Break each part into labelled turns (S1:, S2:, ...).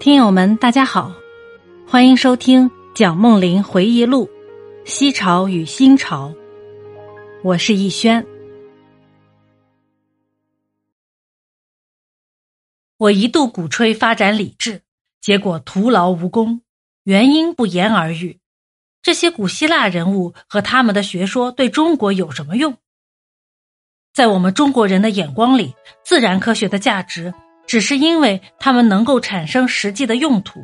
S1: 听友们，大家好，欢迎收听蒋梦麟回忆录《西朝与新朝》，我是逸轩。我一度鼓吹发展理智，结果徒劳无功，原因不言而喻。这些古希腊人物和他们的学说对中国有什么用？在我们中国人的眼光里，自然科学的价值。只是因为它们能够产生实际的用途。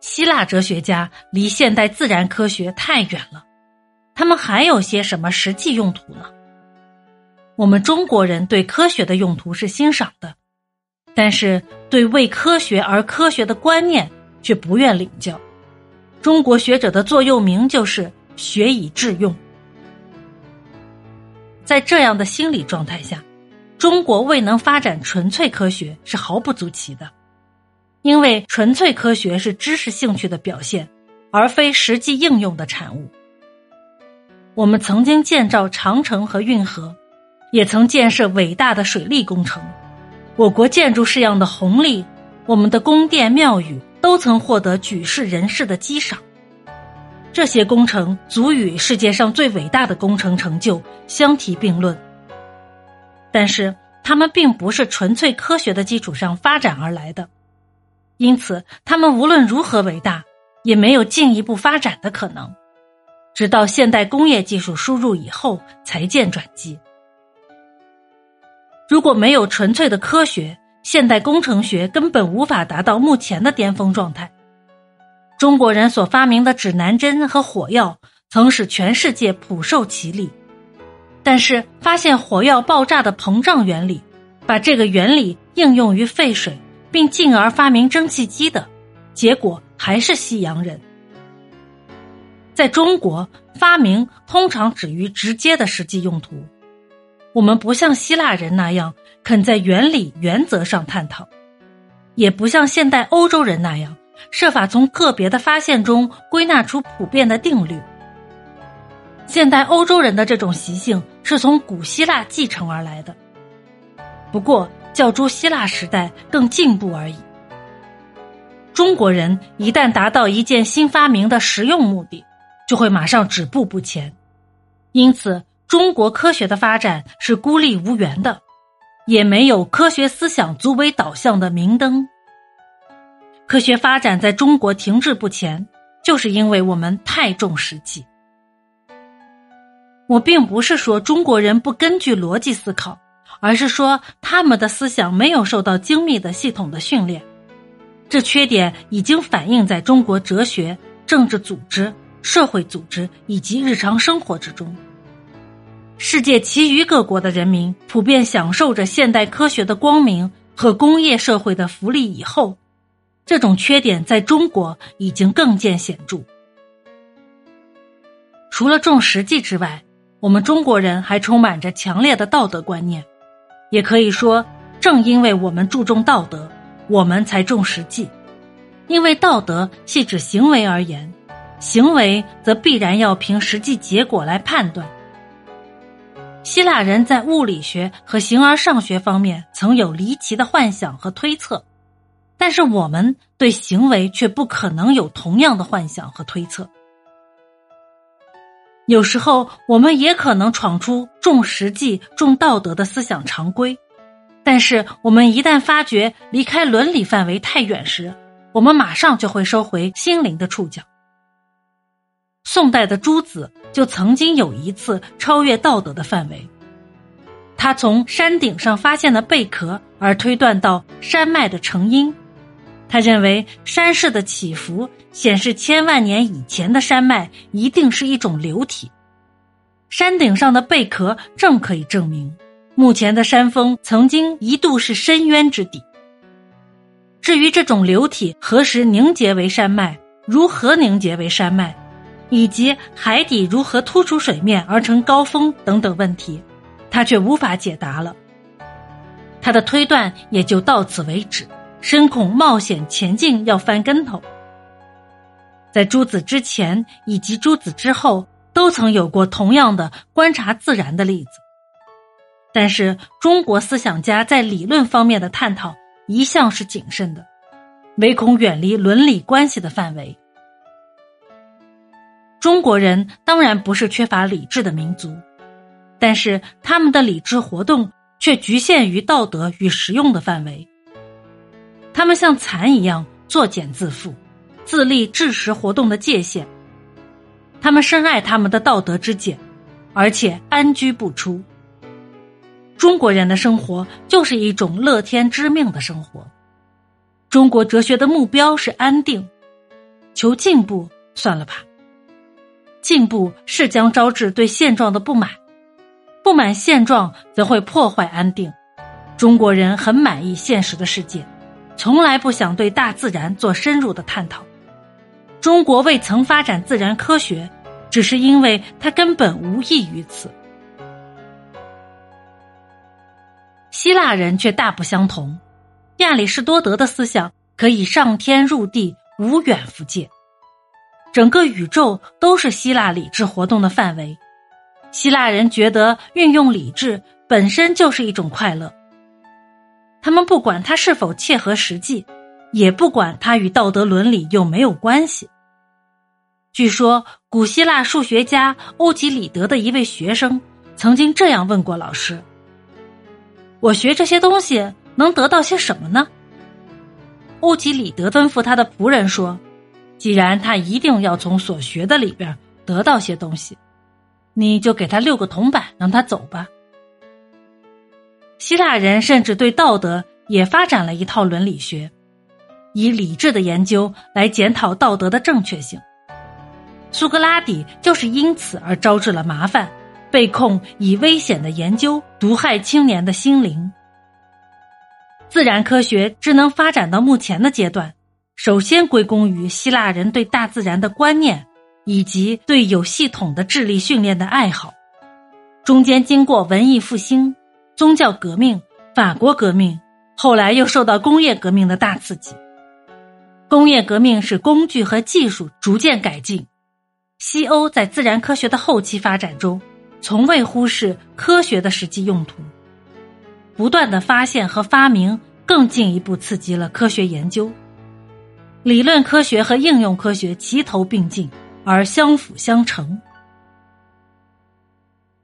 S1: 希腊哲学家离现代自然科学太远了，他们还有些什么实际用途呢？我们中国人对科学的用途是欣赏的，但是对为科学而科学的观念却不愿领教。中国学者的座右铭就是“学以致用”。在这样的心理状态下。中国未能发展纯粹科学是毫不足奇的，因为纯粹科学是知识兴趣的表现，而非实际应用的产物。我们曾经建造长城和运河，也曾建设伟大的水利工程，我国建筑式样的红利，我们的宫殿庙宇都曾获得举世人士的激赏。这些工程足与世界上最伟大的工程成就相提并论。但是，他们并不是纯粹科学的基础上发展而来的，因此，他们无论如何伟大，也没有进一步发展的可能。直到现代工业技术输入以后，才见转机。如果没有纯粹的科学，现代工程学根本无法达到目前的巅峰状态。中国人所发明的指南针和火药，曾使全世界普受其利。但是，发现火药爆炸的膨胀原理，把这个原理应用于沸水，并进而发明蒸汽机的，结果还是西洋人。在中国，发明通常止于直接的实际用途。我们不像希腊人那样肯在原理原则上探讨，也不像现代欧洲人那样设法从个别的发现中归纳出普遍的定律。现代欧洲人的这种习性是从古希腊继承而来的，不过较诸希腊时代更进步而已。中国人一旦达到一件新发明的实用目的，就会马上止步不前，因此中国科学的发展是孤立无援的，也没有科学思想足为导向的明灯。科学发展在中国停滞不前，就是因为我们太重实际。我并不是说中国人不根据逻辑思考，而是说他们的思想没有受到精密的系统的训练。这缺点已经反映在中国哲学、政治组织、社会组织以及日常生活之中。世界其余各国的人民普遍享受着现代科学的光明和工业社会的福利以后，这种缺点在中国已经更见显著。除了重实际之外，我们中国人还充满着强烈的道德观念，也可以说，正因为我们注重道德，我们才重实际。因为道德系指行为而言，行为则必然要凭实际结果来判断。希腊人在物理学和形而上学方面曾有离奇的幻想和推测，但是我们对行为却不可能有同样的幻想和推测。有时候，我们也可能闯出重实际、重道德的思想常规，但是我们一旦发觉离开伦理范围太远时，我们马上就会收回心灵的触角。宋代的朱子就曾经有一次超越道德的范围，他从山顶上发现的贝壳而推断到山脉的成因，他认为山势的起伏。显示千万年以前的山脉一定是一种流体，山顶上的贝壳正可以证明，目前的山峰曾经一度是深渊之底。至于这种流体何时凝结为山脉，如何凝结为山脉，以及海底如何突出水面而成高峰等等问题，他却无法解答了。他的推断也就到此为止，深恐冒险前进要翻跟头。在朱子之前以及朱子之后，都曾有过同样的观察自然的例子，但是中国思想家在理论方面的探讨一向是谨慎的，唯恐远离伦理关系的范围。中国人当然不是缺乏理智的民族，但是他们的理智活动却局限于道德与实用的范围。他们像蚕一样作茧自缚，自立知识活动的界限。他们深爱他们的道德之茧，而且安居不出。中国人的生活就是一种乐天知命的生活。中国哲学的目标是安定，求进步算了吧。进步是将招致对现状的不满，不满现状则会破坏安定。中国人很满意现实的世界，从来不想对大自然做深入的探讨。中国未曾发展自然科学，只是因为它根本无益于此。希腊人却大不相同，亚里士多德的思想可以上天入地，无远弗届。整个宇宙都是希腊理智活动的范围。希腊人觉得运用理智本身就是一种快乐。他们不管它是否切合实际，也不管它与道德伦理有没有关系。据说，古希腊数学家欧几里德的一位学生曾经这样问过老师：“我学这些东西能得到些什么呢？”欧几里德吩咐他的仆人说。既然他一定要从所学的里边得到些东西，你就给他六个铜板，让他走吧。希腊人甚至对道德也发展了一套伦理学，以理智的研究来检讨道德的正确性。苏格拉底就是因此而招致了麻烦，被控以危险的研究毒害青年的心灵。自然科学只能发展到目前的阶段。首先归功于希腊人对大自然的观念，以及对有系统的智力训练的爱好。中间经过文艺复兴、宗教革命、法国革命，后来又受到工业革命的大刺激。工业革命使工具和技术逐渐改进。西欧在自然科学的后期发展中，从未忽视科学的实际用途。不断的发现和发明，更进一步刺激了科学研究。理论科学和应用科学齐头并进，而相辅相成。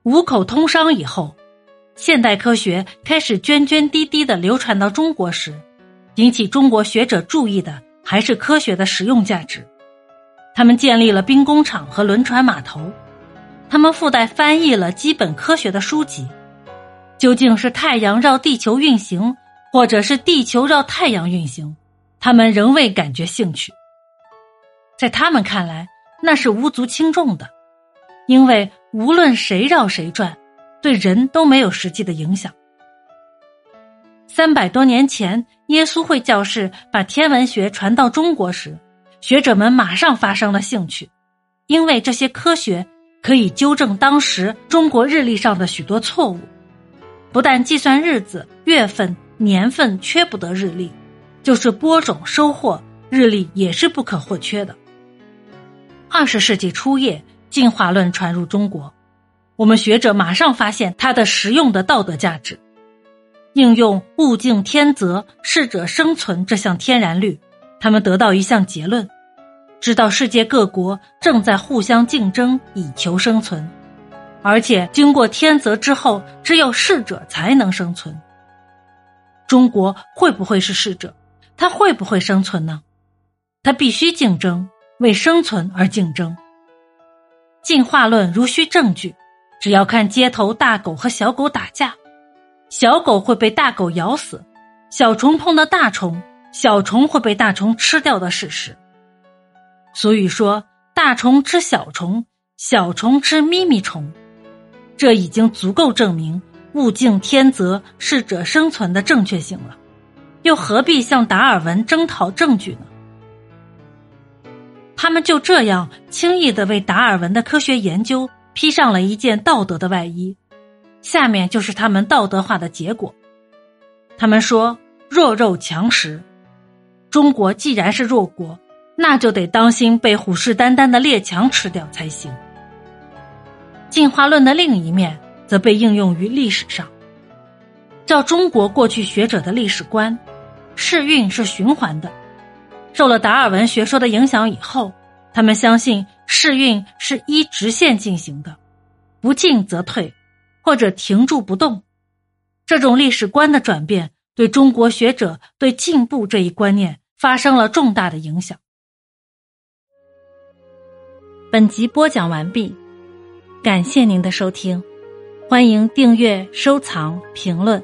S1: 五口通商以后，现代科学开始涓涓滴滴的流传到中国时，引起中国学者注意的还是科学的实用价值。他们建立了兵工厂和轮船码头，他们附带翻译了基本科学的书籍。究竟是太阳绕地球运行，或者是地球绕太阳运行？他们仍未感觉兴趣，在他们看来，那是无足轻重的，因为无论谁绕谁转，对人都没有实际的影响。三百多年前，耶稣会教士把天文学传到中国时，学者们马上发生了兴趣，因为这些科学可以纠正当时中国日历上的许多错误，不但计算日子、月份、年份缺不得日历。就是播种、收获，日历也是不可或缺的。二十世纪初叶，进化论传入中国，我们学者马上发现它的实用的道德价值。应用“物竞天择，适者生存”这项天然律，他们得到一项结论：知道世界各国正在互相竞争以求生存，而且经过天择之后，只有适者才能生存。中国会不会是适者？他会不会生存呢？他必须竞争，为生存而竞争。进化论如需证据，只要看街头大狗和小狗打架，小狗会被大狗咬死，小虫碰到大虫，小虫会被大虫吃掉的事实。所以说，大虫吃小虫，小虫吃咪咪虫，这已经足够证明物竞天择、适者生存的正确性了。又何必向达尔文征讨证据呢？他们就这样轻易的为达尔文的科学研究披上了一件道德的外衣，下面就是他们道德化的结果。他们说弱肉强食，中国既然是弱国，那就得当心被虎视眈眈的列强吃掉才行。进化论的另一面则被应用于历史上，照中国过去学者的历史观。世运是循环的。受了达尔文学说的影响以后，他们相信世运是依直线进行的，不进则退，或者停住不动。这种历史观的转变，对中国学者对进步这一观念发生了重大的影响。本集播讲完毕，感谢您的收听，欢迎订阅、收藏、评论。